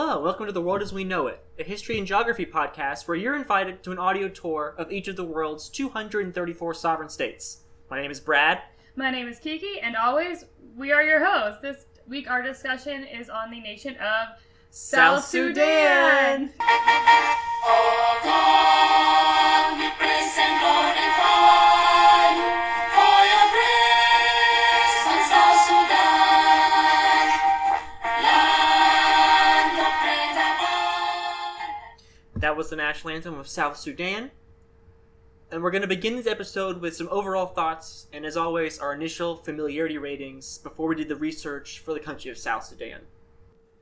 Hello, welcome to The World as We Know It, a history and geography podcast where you're invited to an audio tour of each of the world's 234 sovereign states. My name is Brad. My name is Kiki, and always we are your hosts. This week, our discussion is on the nation of South, Sudan. That was the national anthem of South Sudan. And we're going to begin this episode with some overall thoughts, and as always, our initial familiarity ratings before we did the research for the country of South Sudan.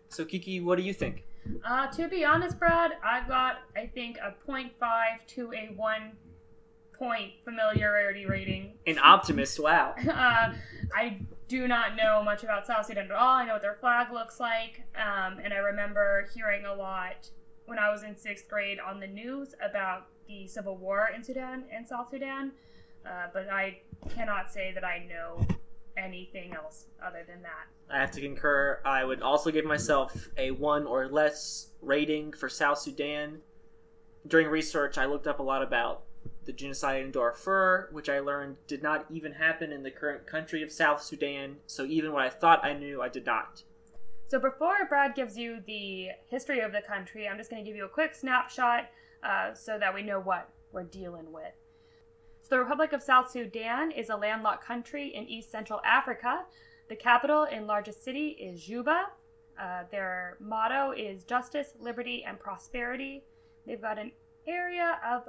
So, Kiki, what do you think? Uh, to be honest, Brad, I've got I think a 0.5 to a one point familiarity rating. An optimist, wow. uh, I do not know much about South Sudan at all. I know what their flag looks like, um, and I remember hearing a lot when I was in sixth grade on the news about the civil war in Sudan and South Sudan. Uh, but I cannot say that I know anything else other than that. I have to concur. I would also give myself a one or less rating for South Sudan. During research, I looked up a lot about the genocide in Darfur, which I learned did not even happen in the current country of South Sudan. So even what I thought I knew, I did not. So before Brad gives you the history of the country, I'm just going to give you a quick snapshot uh, so that we know what we're dealing with. So the Republic of South Sudan is a landlocked country in East Central Africa. The capital and largest city is Juba. Uh, their motto is justice, liberty, and prosperity. They've got an area of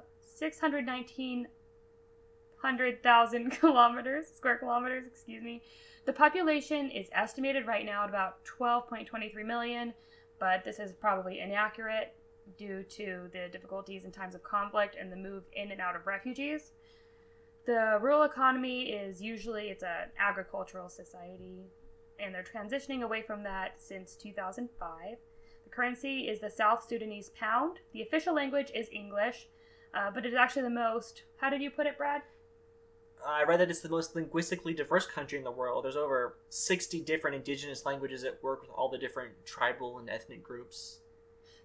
619,000 kilometers, square kilometers, excuse me. The population is estimated right now at about 12.23 million, but this is probably inaccurate due to the difficulties in times of conflict and the move in and out of refugees. The rural economy is usually it's an agricultural society and they're transitioning away from that since 2005. The currency is the South Sudanese pound. The official language is English, uh, but it is actually the most, how did you put it, Brad? I read that it's the most linguistically diverse country in the world. There's over 60 different indigenous languages at work with all the different tribal and ethnic groups.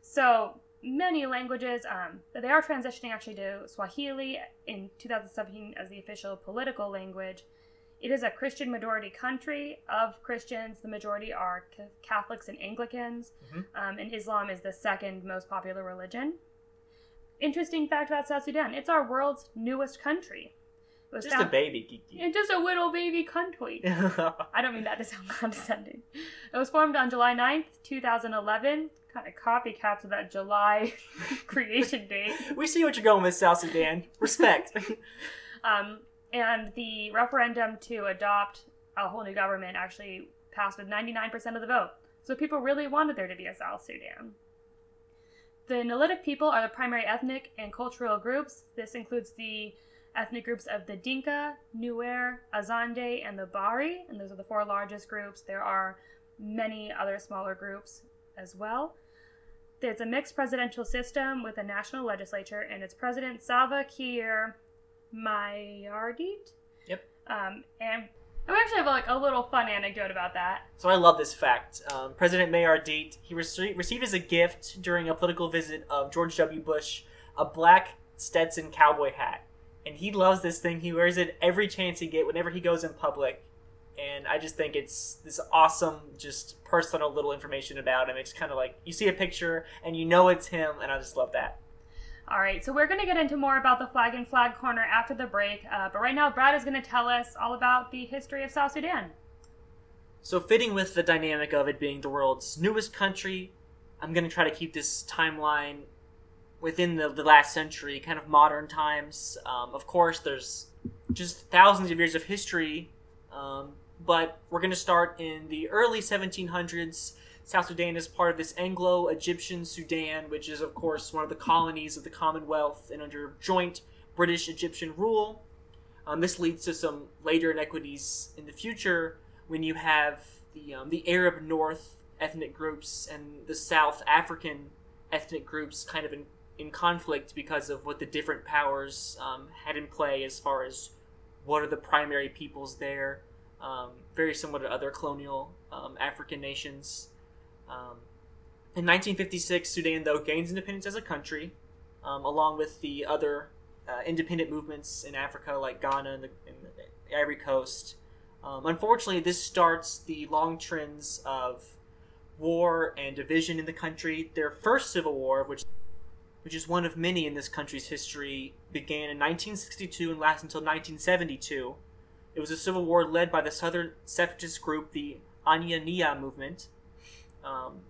So many languages, um, but they are transitioning actually to Swahili in 2017 as the official political language. It is a Christian majority country. Of Christians, the majority are Catholics and Anglicans, mm-hmm. um, and Islam is the second most popular religion. Interesting fact about South Sudan it's our world's newest country. Was just a baby, Kiki. And just a little baby country. I don't mean that to sound condescending. It was formed on July 9th, 2011. Kind of copycats of that July creation date. We see what you're going with, South Sudan. Respect. um, and the referendum to adopt a whole new government actually passed with 99% of the vote. So people really wanted there to be a South Sudan. The Nilotic people are the primary ethnic and cultural groups. This includes the ethnic groups of the Dinka, Nuer, Azande, and the Bari, and those are the four largest groups. There are many other smaller groups as well. There's a mixed presidential system with a national legislature, and its president Salva Kiir Mayardit. Yep. Um, and we actually have like a little fun anecdote about that. So I love this fact. Um, President Mayardit he rece- received as a gift during a political visit of George W. Bush a black Stetson cowboy hat and he loves this thing. He wears it every chance he get whenever he goes in public. And I just think it's this awesome, just personal little information about him. It's kind of like you see a picture and you know it's him, and I just love that. All right, so we're going to get into more about the flag and flag corner after the break. Uh, but right now, Brad is going to tell us all about the history of South Sudan. So, fitting with the dynamic of it being the world's newest country, I'm going to try to keep this timeline within the, the last century, kind of modern times. Um, of course, there's just thousands of years of history, um, but we're going to start in the early 1700s. South Sudan is part of this Anglo Egyptian Sudan, which is, of course, one of the colonies of the Commonwealth and under joint British Egyptian rule. Um, this leads to some later inequities in the future when you have the, um, the Arab North ethnic groups and the South African ethnic groups kind of in, in conflict because of what the different powers um, had in play as far as what are the primary peoples there. Um, very similar to other colonial um, African nations. Um, In 1956, Sudan, though, gains independence as a country, um, along with the other uh, independent movements in Africa, like Ghana and the, and the Ivory Coast. Um, unfortunately, this starts the long trends of war and division in the country. Their first civil war, which which is one of many in this country's history, began in 1962 and lasted until 1972. It was a civil war led by the southern separatist group, the Anyanya movement. Um,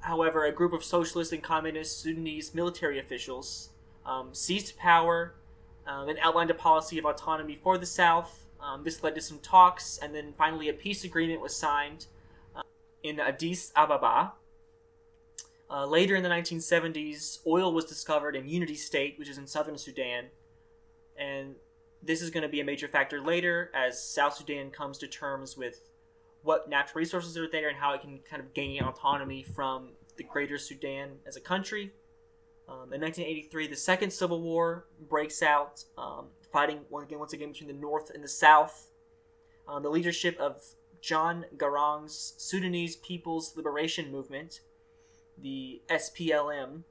however, a group of socialist and communist Sudanese military officials um, seized power um, and outlined a policy of autonomy for the South. Um, this led to some talks, and then finally a peace agreement was signed uh, in Addis Ababa. Uh, later in the 1970s, oil was discovered in Unity State, which is in southern Sudan, and this is going to be a major factor later as South Sudan comes to terms with what natural resources are there and how it can kind of gain autonomy from the greater Sudan as a country. Um, in 1983, the Second Civil War breaks out, um, fighting once again, once again between the North and the South. Um, the leadership of John Garang's Sudanese People's Liberation Movement, the SPLM,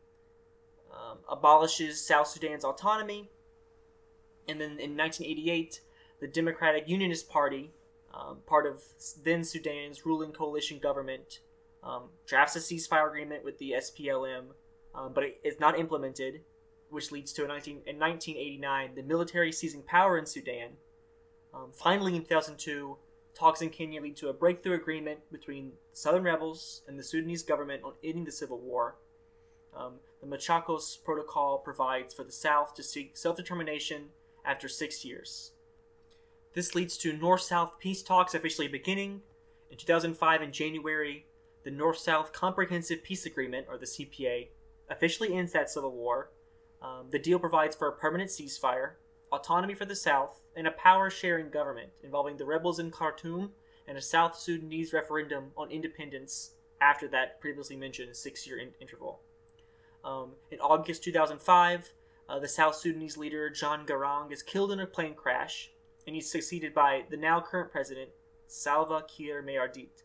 um, abolishes South Sudan's autonomy. And then in 1988, the Democratic Unionist Party, um, part of then Sudan's ruling coalition government, um, drafts a ceasefire agreement with the SPLM, um, but it is not implemented, which leads to a 19, in 1989 the military seizing power in Sudan. Um, finally, in 2002, talks in Kenya lead to a breakthrough agreement between Southern rebels and the Sudanese government on ending the civil war. Um, the Machakos Protocol provides for the South to seek self determination after six years. This leads to North South peace talks officially beginning. In 2005, in January, the North South Comprehensive Peace Agreement, or the CPA, officially ends that civil war. Um, the deal provides for a permanent ceasefire, autonomy for the South, and a power sharing government involving the rebels in Khartoum and a South Sudanese referendum on independence after that previously mentioned six year in- interval. Um, in August 2005, uh, the South Sudanese leader John Garang is killed in a plane crash, and he's succeeded by the now current president Salva Kiir Mayardit.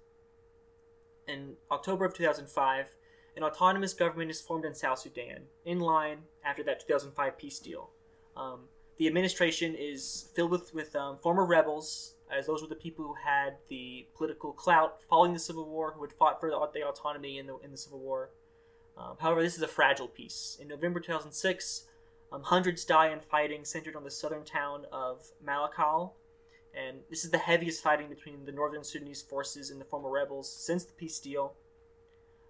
In October of 2005, an autonomous government is formed in South Sudan, in line after that 2005 peace deal. Um, the administration is filled with, with um, former rebels, as those were the people who had the political clout following the Civil War, who had fought for the, the autonomy in the, in the Civil War. Um, however, this is a fragile peace. In November 2006, um, hundreds die in fighting centered on the southern town of Malakal, and this is the heaviest fighting between the northern Sudanese forces and the former rebels since the peace deal.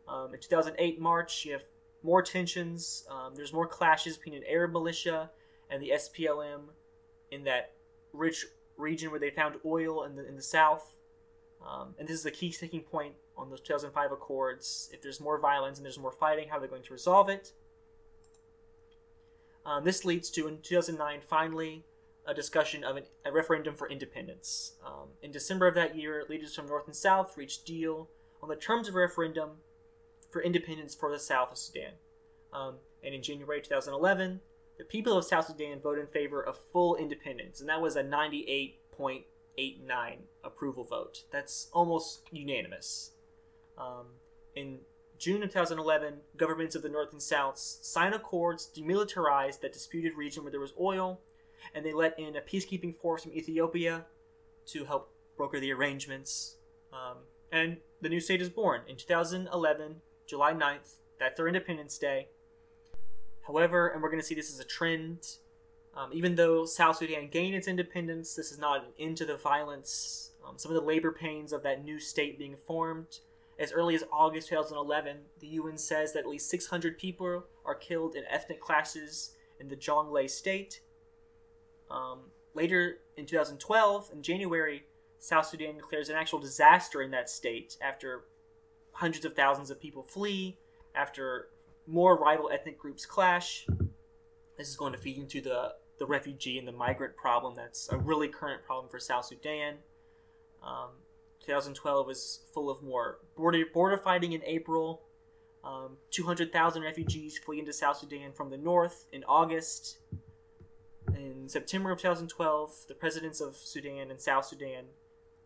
Um, in 2008 March, you have more tensions. Um, there's more clashes between an Arab militia and the SPLM in that rich region where they found oil in the in the south. Um, and this is a key sticking point on those 2005 accords. If there's more violence and there's more fighting, how are they're going to resolve it. Um, this leads to, in 2009, finally, a discussion of an, a referendum for independence. Um, in December of that year, leaders from North and South reached deal on the terms of a referendum for independence for the South of Sudan. Um, and in January 2011, the people of South Sudan voted in favor of full independence, and that was a 98.89 approval vote. That's almost unanimous. Um, in June of 2011, governments of the North and South signed accords demilitarized that disputed region where there was oil, and they let in a peacekeeping force from Ethiopia to help broker the arrangements. Um, and the new state is born in 2011, July 9th. That's their Independence Day. However, and we're going to see this as a trend, um, even though South Sudan gained its independence, this is not an end to the violence. Um, some of the labor pains of that new state being formed. As early as August 2011, the UN says that at least 600 people are killed in ethnic clashes in the Jonglei state. Um, later in 2012, in January, South Sudan declares an actual disaster in that state after hundreds of thousands of people flee, after more rival ethnic groups clash. This is going to feed into the, the refugee and the migrant problem that's a really current problem for South Sudan. Um, 2012 was full of more border, border fighting in April. Um, 200,000 refugees flee into South Sudan from the north in August. In September of 2012, the presidents of Sudan and South Sudan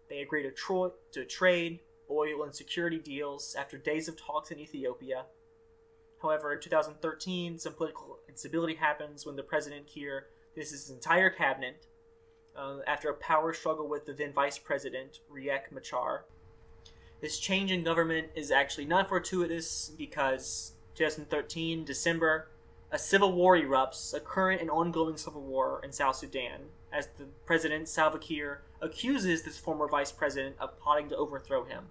they agree to, tro- to trade oil and security deals after days of talks in Ethiopia. However, in 2013, some political instability happens when the president Kiir this his entire cabinet uh, after a power struggle with the then vice president Riek Machar. This change in government is actually not fortuitous because 2013 December, a civil war erupts, a current and ongoing civil war in South Sudan, as the president Salva Kiir accuses this former vice president of plotting to overthrow him.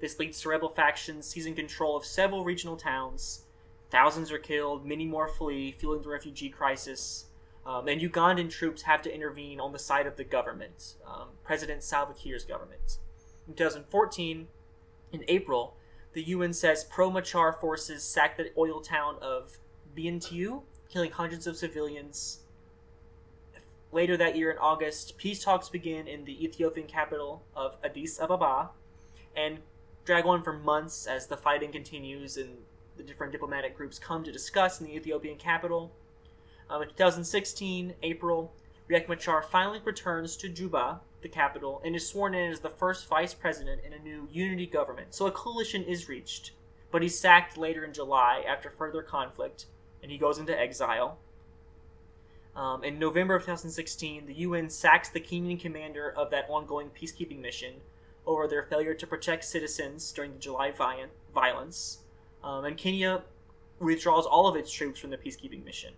This leads to rebel factions seizing control of several regional towns. Thousands are killed, many more flee, fueling the refugee crisis. Um, and Ugandan troops have to intervene on the side of the government, um, President Salva Kiir's government. In 2014, in April, the UN says pro Machar forces sacked the oil town of Bentiu, killing hundreds of civilians. Later that year, in August, peace talks begin in the Ethiopian capital of Addis Ababa and drag on for months as the fighting continues and the different diplomatic groups come to discuss in the Ethiopian capital. Um, in 2016, April, Riek Machar finally returns to Juba, the capital, and is sworn in as the first vice president in a new unity government. So a coalition is reached, but he's sacked later in July after further conflict, and he goes into exile. Um, in November of 2016, the UN sacks the Kenyan commander of that ongoing peacekeeping mission over their failure to protect citizens during the July violence. Um, and Kenya withdraws all of its troops from the peacekeeping mission.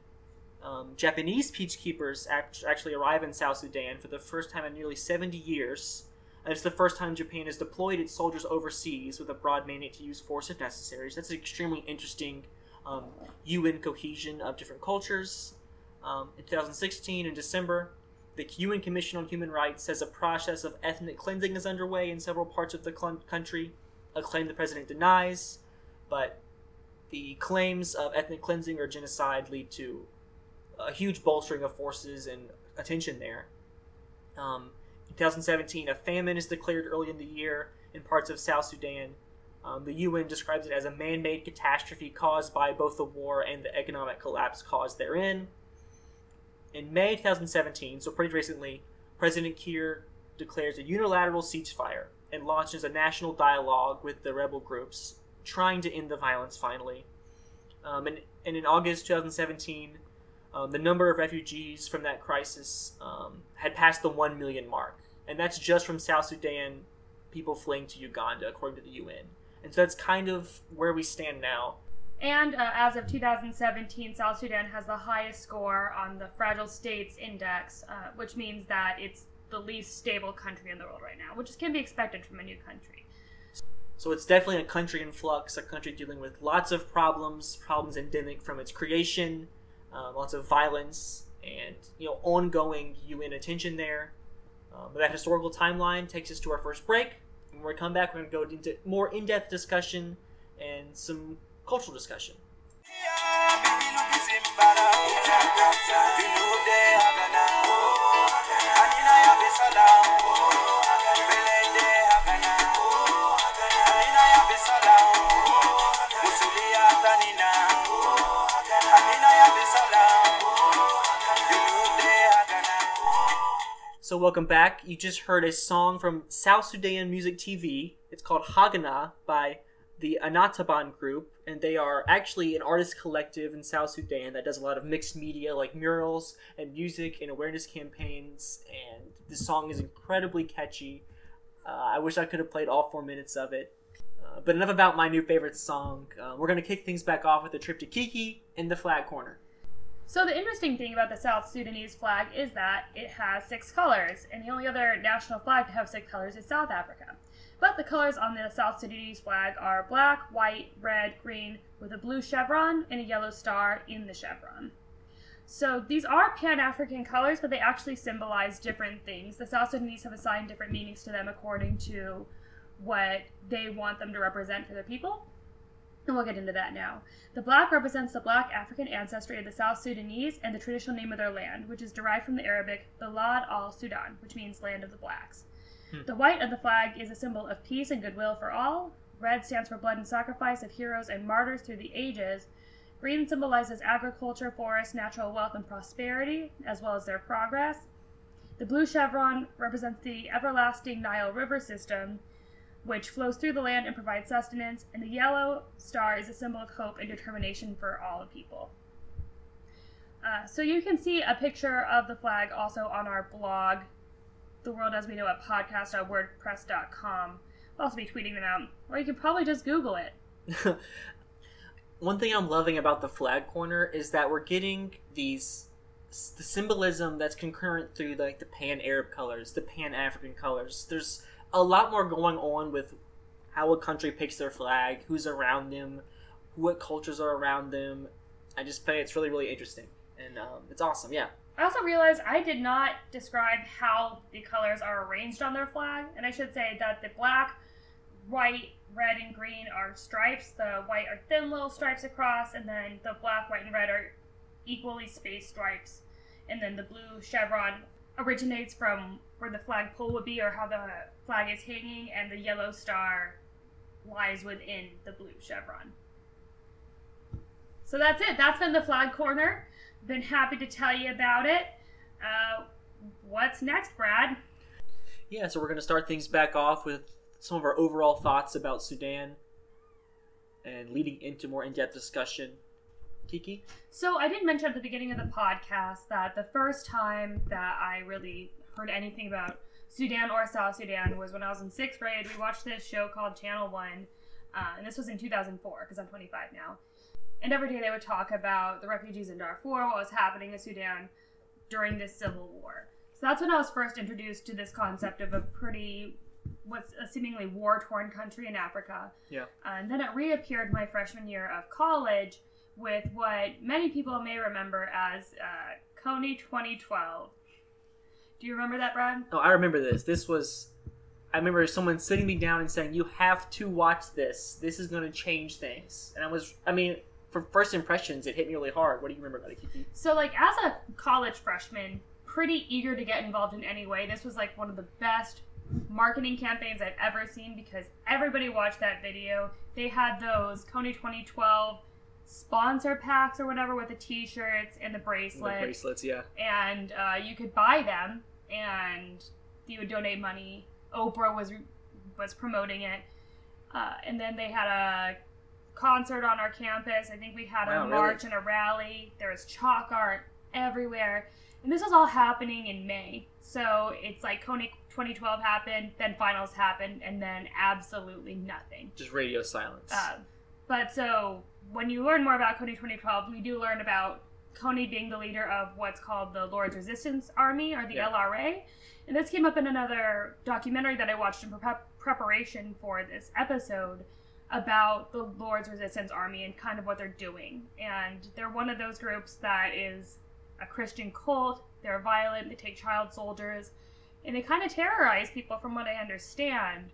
Um, Japanese peacekeepers act- actually arrive in South Sudan for the first time in nearly 70 years. And it's the first time Japan has deployed its soldiers overseas with a broad mandate to use force if necessary. So that's an extremely interesting um, UN cohesion of different cultures. Um, in 2016, in December, the UN Commission on Human Rights says a process of ethnic cleansing is underway in several parts of the cl- country, a claim the president denies, but the claims of ethnic cleansing or genocide lead to a huge bolstering of forces and attention there. Um, 2017, a famine is declared early in the year in parts of South Sudan. Um, the UN describes it as a man made catastrophe caused by both the war and the economic collapse caused therein. In May 2017, so pretty recently, President Kiir declares a unilateral ceasefire and launches a national dialogue with the rebel groups, trying to end the violence finally. Um, and, and in August 2017, um, the number of refugees from that crisis um, had passed the 1 million mark. And that's just from South Sudan, people fleeing to Uganda, according to the UN. And so that's kind of where we stand now. And uh, as of 2017, South Sudan has the highest score on the Fragile States Index, uh, which means that it's the least stable country in the world right now, which can be expected from a new country. So it's definitely a country in flux, a country dealing with lots of problems, problems endemic from its creation, um, lots of violence and you know ongoing UN attention there. Um, that historical timeline takes us to our first break. When we come back, we're going to go into more in-depth discussion and some cultural discussion. So welcome back. You just heard a song from South Sudan Music TV. It's called Hagana by the Anataban Group, and they are actually an artist collective in South Sudan that does a lot of mixed media like murals and music and awareness campaigns. And this song is incredibly catchy. Uh, I wish I could have played all four minutes of it. Uh, but enough about my new favorite song. Uh, we're going to kick things back off with a trip to Kiki in the Flag Corner. So the interesting thing about the South Sudanese flag is that it has six colors, and the only other national flag to have six colors is South Africa. But the colors on the South Sudanese flag are black, white, red, green, with a blue chevron and a yellow star in the chevron. So these are Pan African colors, but they actually symbolize different things. The South Sudanese have assigned different meanings to them according to what they want them to represent for their people. And we'll get into that now. The black represents the black African ancestry of the South Sudanese and the traditional name of their land, which is derived from the Arabic Bilad al Sudan, which means land of the blacks. Hmm. The white of the flag is a symbol of peace and goodwill for all. Red stands for blood and sacrifice of heroes and martyrs through the ages. Green symbolizes agriculture, forests, natural wealth, and prosperity, as well as their progress. The blue chevron represents the everlasting Nile River system. Which flows through the land and provides sustenance, and the yellow star is a symbol of hope and determination for all the people. Uh, so you can see a picture of the flag also on our blog, The World As We Know It podcast.wordpress.com. I'll also be tweeting them out, or you can probably just Google it. One thing I'm loving about the flag corner is that we're getting these the symbolism that's concurrent through like the pan Arab colors, the pan African colors. There's a lot more going on with how a country picks their flag, who's around them, what cultures are around them. I just find it's really really interesting and um, it's awesome. Yeah. I also realized I did not describe how the colors are arranged on their flag, and I should say that the black, white, red, and green are stripes. The white are thin little stripes across, and then the black, white, and red are equally spaced stripes. And then the blue chevron originates from where the flagpole would be or how the flag is hanging, and the yellow star lies within the blue chevron. So that's it. That's been the flag corner. Been happy to tell you about it. Uh, what's next, Brad? Yeah, so we're going to start things back off with some of our overall thoughts about Sudan and leading into more in depth discussion. Kiki? So, I did mention at the beginning of the podcast that the first time that I really heard anything about Sudan or South Sudan was when I was in sixth grade. We watched this show called Channel One, uh, and this was in 2004 because I'm 25 now. And every day they would talk about the refugees in Darfur, what was happening in Sudan during this civil war. So that's when I was first introduced to this concept of a pretty, what's a seemingly war torn country in Africa. Yeah. Uh, and then it reappeared my freshman year of college with what many people may remember as uh, Kony 2012. Do you remember that, Brad? Oh, I remember this. This was. I remember someone sitting me down and saying, "You have to watch this. This is going to change things." And I was, I mean, for first impressions, it hit me really hard. What do you remember about it, Kiki? So, like, as a college freshman, pretty eager to get involved in any way. This was like one of the best marketing campaigns I've ever seen because everybody watched that video. They had those Kony 2012 sponsor packs or whatever with the t-shirts and the bracelet. The bracelets, yeah. And uh, you could buy them, and you would donate money. Oprah was was promoting it, uh, and then they had a concert on our campus. I think we had Wow, a really? march and a rally. There was chalk art everywhere, and this was all happening in May. So it's like Kony 2012 happened, then finals happened, and then absolutely nothing. Just radio silence. Uh, but so when you learn more about Kony 2012, we do learn about Kony being the leader of what's called the Lord's Resistance Army or the Yeah. LRA. And this came up in another documentary that I watched in prep preparation for this episode about the Lord's Resistance Army and kind of what they're doing. And they're one of those groups that is a Christian cult. They're violent, they take child soldiers, and they kind of terrorize people from what I understand.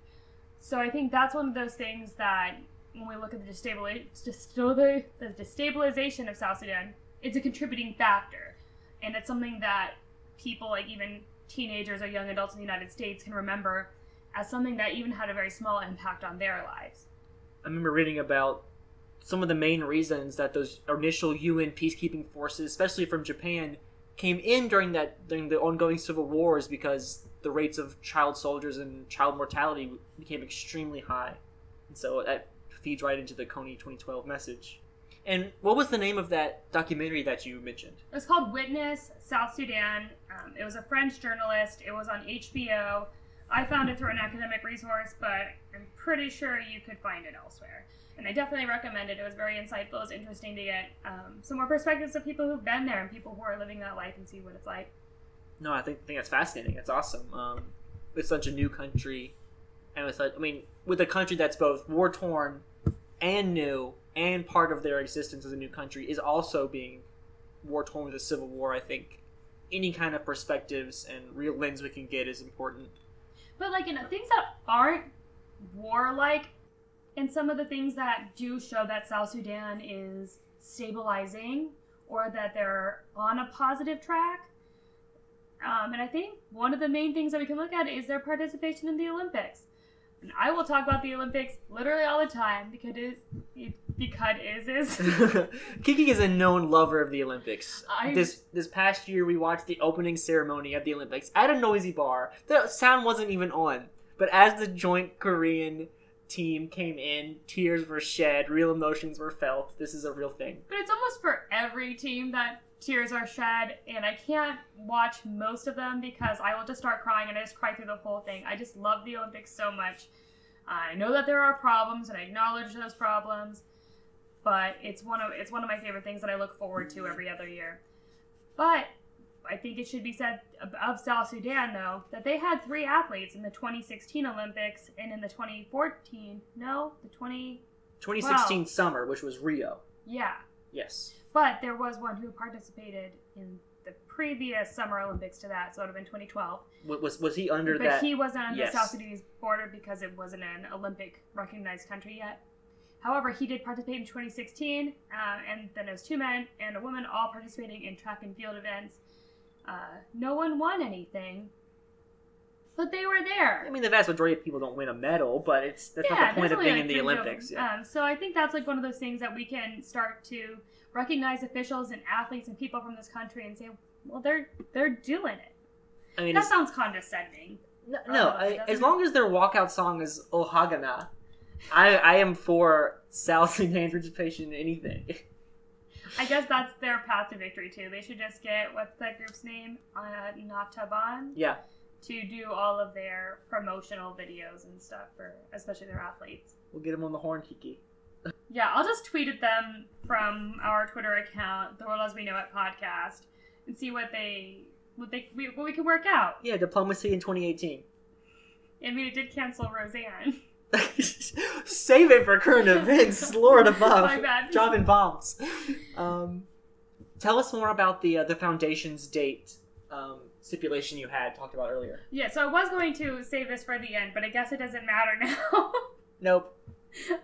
So I think that's one of those things that when we look at the the destabilization of South Sudan, it's a contributing factor. And it's something that people, like even teenagers or young adults in the United States, can remember as something that even had a very small impact on their lives. I remember reading about some of the main reasons that those initial UN peacekeeping forces, especially from Japan, came in during that during the ongoing civil wars because the rates of child soldiers and child mortality became extremely high, and so that feeds right into the Kony 2012 message. And what was the name of that documentary that you mentioned? It was called Witness South Sudan. Um, it was a French journalist. It was on HBO. I found it through an academic resource, but I'm pretty sure you could find it elsewhere. And I definitely recommend it. It was very insightful. It was interesting to get um, some more perspectives of people who've been there and people who are living that life and see what it's like. No, I think I think that's fascinating. That's awesome. Um, with such a new country, and with such, I mean, with a country that's both war torn and new, and part of their existence as a new country is also being war torn with a civil war. I think any kind of perspectives and real lens we can get is important. But like in things that aren't warlike, and some of the things that do show that South Sudan is stabilizing or that they're on a positive track. Um, and I think one of the main things that we can look at is their participation in the Olympics. And I will talk about the Olympics literally all the time because it is because it is Kiki is a known lover of the Olympics. I- This this past year, we watched the opening ceremony of the Olympics at a noisy bar. The sound wasn't even on, but But as the joint Korean team came in, tears were shed, real emotions were felt. This is a real thing. But it's almost for every team that tears are shed, and I can't watch most of them because I will just start crying and I just cry through the whole thing. I just love the Olympics so much. I know that there are problems, and I acknowledge those problems, but it's one of it's one of my favorite things that I look forward to every other year. But I think it should be said of- South Sudan, though, that they had three athletes in the 2016 Olympics and in the 2014, no, the 20, 2016 Wow. summer, which was Rio. yeah. Yes. But there was one who participated in the previous Summer Olympics to that, so it would have been 2012. Was was he under but that? he wasn't on yes. the South Sudanese border because it wasn't an Olympic recognized country yet. However, he did participate in 2016, uh, and then it was two men and a woman all participating in track and field events. Uh, no one won anything, but they were there. I mean, the vast majority of people don't win a medal, but it's that's yeah, not the point of being like, in the Olympics. Yeah. Um, so I think that's like one of those things that we can start to recognize officials and athletes and people from this country and say, well, they're they're doing it. I mean, That sounds condescending. no, oh, no I, as long as their walkout song is Ohagana, I I am for South Sudan's participation in anything. I guess that's their path to victory too. They should just get what's that group's name? Uh, Nataban yeah, to do all of their promotional videos and stuff for especially their athletes. we'll get them on the horn, Kiki. Yeah, I'll just tweet at them from our Twitter account, the World as We Know It podcast, and see what they what they what we can work out. Yeah, diplomacy in 2018. I mean, it did cancel Roseanne. Save it for current events, Lord above. My bad. Dropping bombs. Um, tell us more about the uh, the foundation's date um, stipulation you had talked about earlier. Yeah, so I was going to save this for the end, but I guess it doesn't matter now. Nope.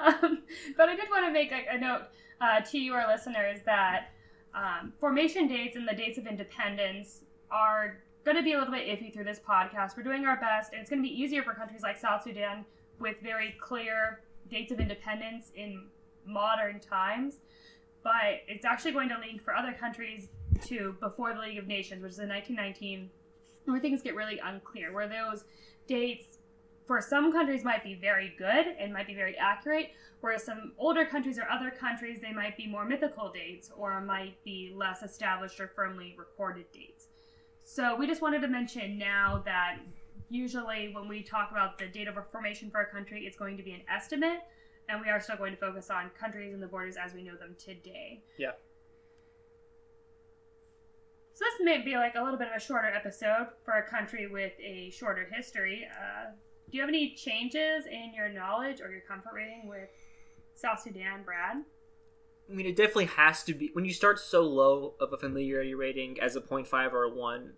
um, but I did want to make a, a note uh, to you, our listeners, that um, formation dates and the dates of independence are going to be a little bit iffy through this podcast. We're doing our best, and it's going to be easier for countries like South Sudan with very clear dates of independence in modern times. But it's actually going to lead for other countries to before the League of Nations, which is in 1919, where things get really unclear, where those dates for some countries might be very good and might be very accurate, whereas some older countries or other countries they might be more mythical dates or might be less established or firmly recorded dates. So we just wanted to mention now that usually when we talk about the date of formation for a country, it's going to be an estimate, and we are still going to focus on countries and the borders as we know them today. Yeah. So this may be like a little bit of a shorter episode for a country with a shorter history. Uh, do you have any changes in your knowledge or your comfort rating with South Sudan, Brad? I mean, it definitely has to be when you start so low of a familiarity rating as a 0.5 or a 1,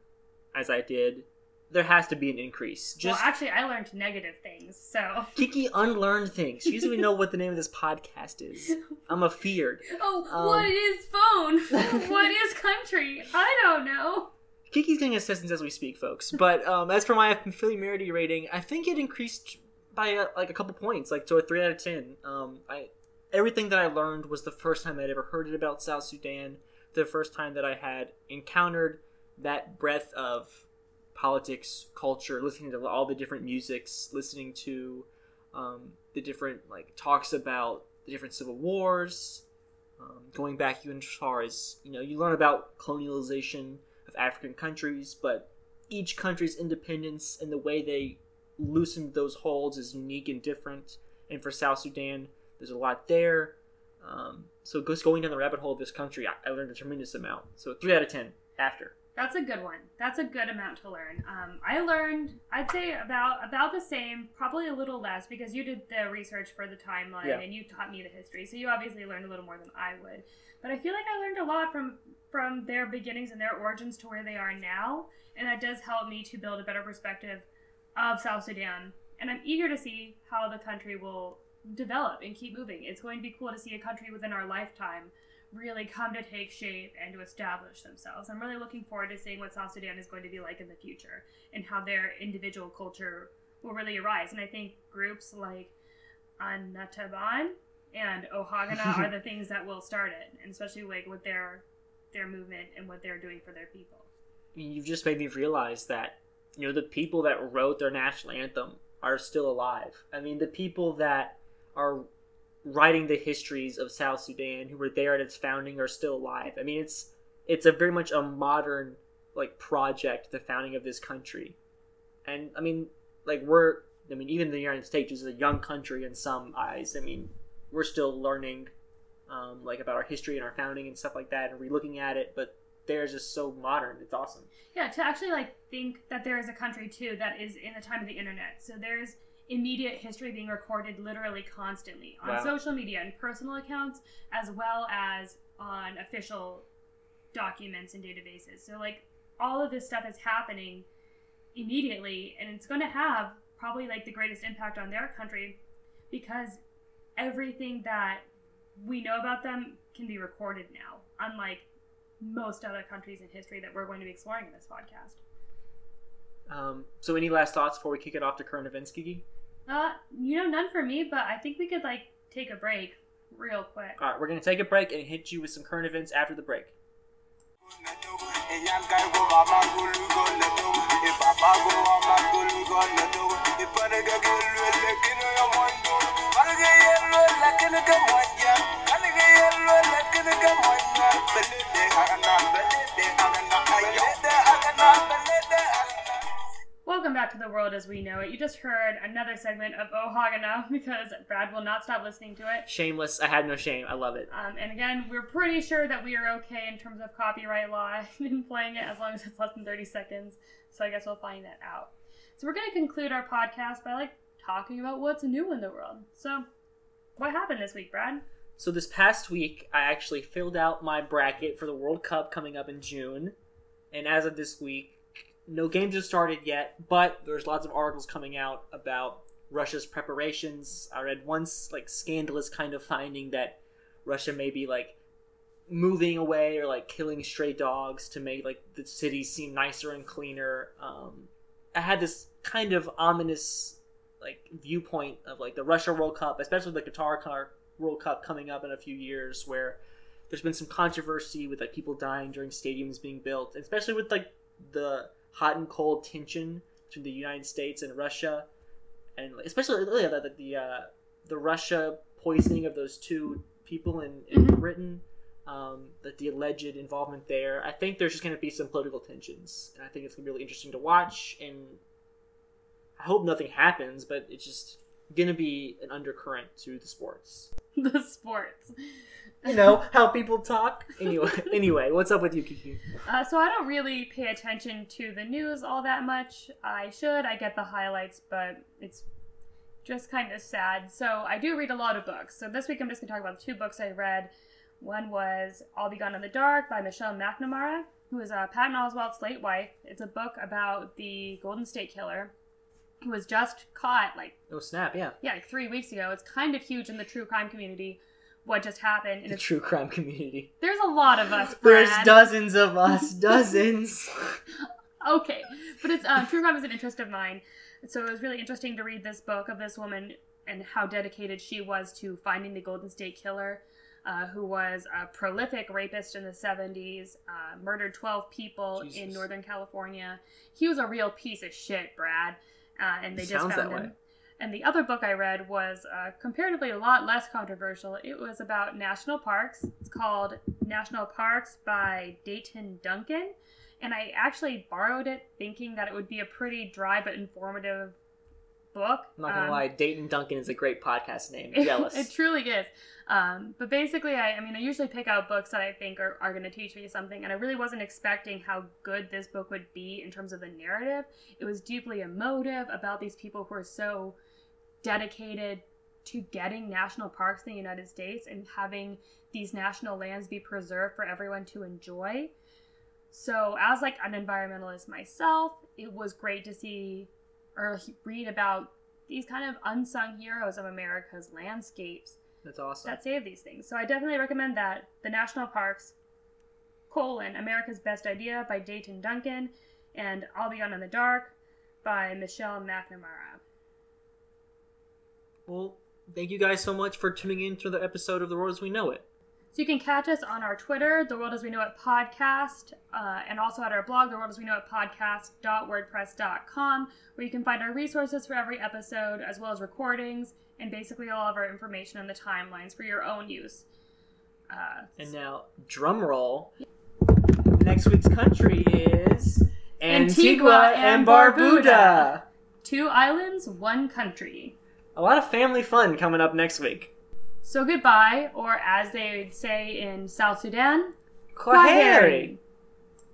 as I did, there has to be an increase. Just well, actually, I learned negative things, so. Kiki unlearned things. She doesn't even know what the name of this podcast is. I'm afeared. Oh, Um, what is phone? what is country? I don't know. Kiki's getting assistance as we speak, folks. But um, as for my familiarity rating, I think it increased by uh, like a couple points, like to a three out of ten. Um, I everything that I learned was the first time I'd ever heard it about South Sudan. The first time that I had encountered that breadth of politics, culture, listening to all the different musics, listening to um, the different like talks about the different civil wars. Um, going back even as far as you know, you learn about colonialization of African countries, but each country's independence and the way they loosened those holds is unique and different. And for South Sudan, there's a lot there. Um, so just going down the rabbit hole of this country, I, I learned a tremendous amount. So three out of ten after. That's a good one. That's a good amount to learn. Um, I learned, I'd say about about the same, probably a little less because you did the research for the timeline Yeah. and you taught me the history, so you obviously learned a little more than I would. But I feel like I learned a lot from from their beginnings and their origins to where they are now, and that does help me to build a better perspective of South Sudan. And I'm eager to see how the country will develop and keep moving. It's going to be cool to see a country within our lifetime really come to take shape and to establish themselves. I'm really looking forward to seeing what South Sudan is going to be like in the future and how their individual culture will really arise. And I think groups like Anataban and Ohagana are the things that will start it, and especially like with their their movement and what they're doing for their people. You've just made me realize that you know the people that wrote their national anthem are still alive. I mean, the people that are writing the histories of South Sudan who were there at its founding are still alive. I mean, it's it's a very much a modern like project, the founding of this country. And I mean, like we're I mean, even the United States is a young country in some eyes. I mean, we're still learning um, like about our history and our founding and stuff like that and re-looking at it, but theirs is so modern. It's awesome. Yeah, to actually like think that there is a country too that is in the time of the internet. So there's immediate history being recorded literally constantly on Wow. social media and personal accounts as well as on official documents and databases. So like all of this stuff is happening immediately and it's going to have probably like the greatest impact on their country because everything that we know about them can be recorded now unlike most other countries in history that we're going to be exploring in this podcast. Um, so, any last thoughts before we kick it off to current events? Uh, you know, none for me, but I think we could like take a break real quick. All right, we're gonna take a break and hit you with some current events after the break. Welcome back to the world as we know it. You just heard another segment of Oh Hagana because Brad will not stop listening to it. Shameless. I had no shame. I love it. Um, and again, we're pretty sure that we are okay in terms of copyright law in playing it as long as it's less than 30 seconds. So I guess we'll find that out. So we're going to conclude our podcast by like talking about what's new in the world. So what happened this week, Brad? So this past week, I actually filled out my bracket for the World Cup coming up in June, and as of this week, no games have started yet. But there's lots of articles coming out about Russia's preparations. I read once like scandalous kind of finding that Russia may be like moving away or like killing stray dogs to make like the cities seem nicer and cleaner. Um, I had this kind of ominous like viewpoint of like the Russia World Cup, especially the Qatar Car- World Cup coming up in a few years, where there's been some controversy with like people dying during stadiums being built, especially with like the hot and cold tension between the United States and Russia, and especially yeah, the the, uh, the Russia poisoning of those two people in, in Mhm. Britain. Um, that the alleged involvement there, I think there's just going to be some political tensions, and I think it's going to be really interesting to watch. And I hope nothing happens, but it's just going to be an undercurrent to the sports. the sports. You know how people talk. Anyway, anyway, what's up with you, Kiki? Uh, so I don't really pay attention to the news all that much. I should. I get the highlights, but it's just kind of sad. So I do read a lot of books. So this week I'm just gonna talk about two books I read. One was I'll Be Gone in the Dark by Michelle McNamara, who is uh, Patton Oswalt's late wife. It's a book about the Golden State Killer, who was just caught like Oh snap! Yeah, yeah like three weeks ago. It's kind of huge in the true crime community. What just happened? In the true crime community. there's a lot of us. There's dozens of us, dozens. okay but it's um, true crime is an interest of mine so it was really interesting to read this book of this woman and how dedicated she was to finding the golden state killer uh, who was a prolific rapist in the 70s uh, murdered 12 people in northern california he was a real piece of shit brad uh, and they just Sounds found him way. And the other book I read was uh, comparatively a lot less controversial. It was about national parks. It's called National Parks by Dayton Duncan. And I actually borrowed it thinking that it would be a pretty dry but informative book. I'm not gonna Um, lie, Dayton Duncan is a great podcast name. it- Jealous. it truly is. Um, but basically, I, I mean, I usually pick out books that I think are, are going to teach me something, and I really wasn't expecting how good this book would be in terms of the narrative. It was deeply emotive about these people who are so dedicated to getting national parks in the United States and having these national lands be preserved for everyone to enjoy. So, as like an environmentalist myself, it was great to see or read about these kind of unsung heroes of America's landscapes That's awesome. that save these things. So I definitely recommend that. The National Parks, colon, America's Best Idea by Dayton Duncan, and I'll Be Gone in the Dark by Michelle McNamara. Well, thank you guys so much for tuning in to the episode of The World as We Know It. So you can catch us on our Twitter, The World As We Know It Podcast, uh, and also at our blog, The World As We Know It Podcast.wordpress.com, where you can find our resources for every episode, as well as recordings, and basically all of our information and the timelines for your own use. Uh, And now, drum roll. Next week's country is Antigua and Barbuda. Barbuda. two islands, one country. A lot of family fun coming up next week. So goodbye, or as they would say in South Sudan, Kwaheri.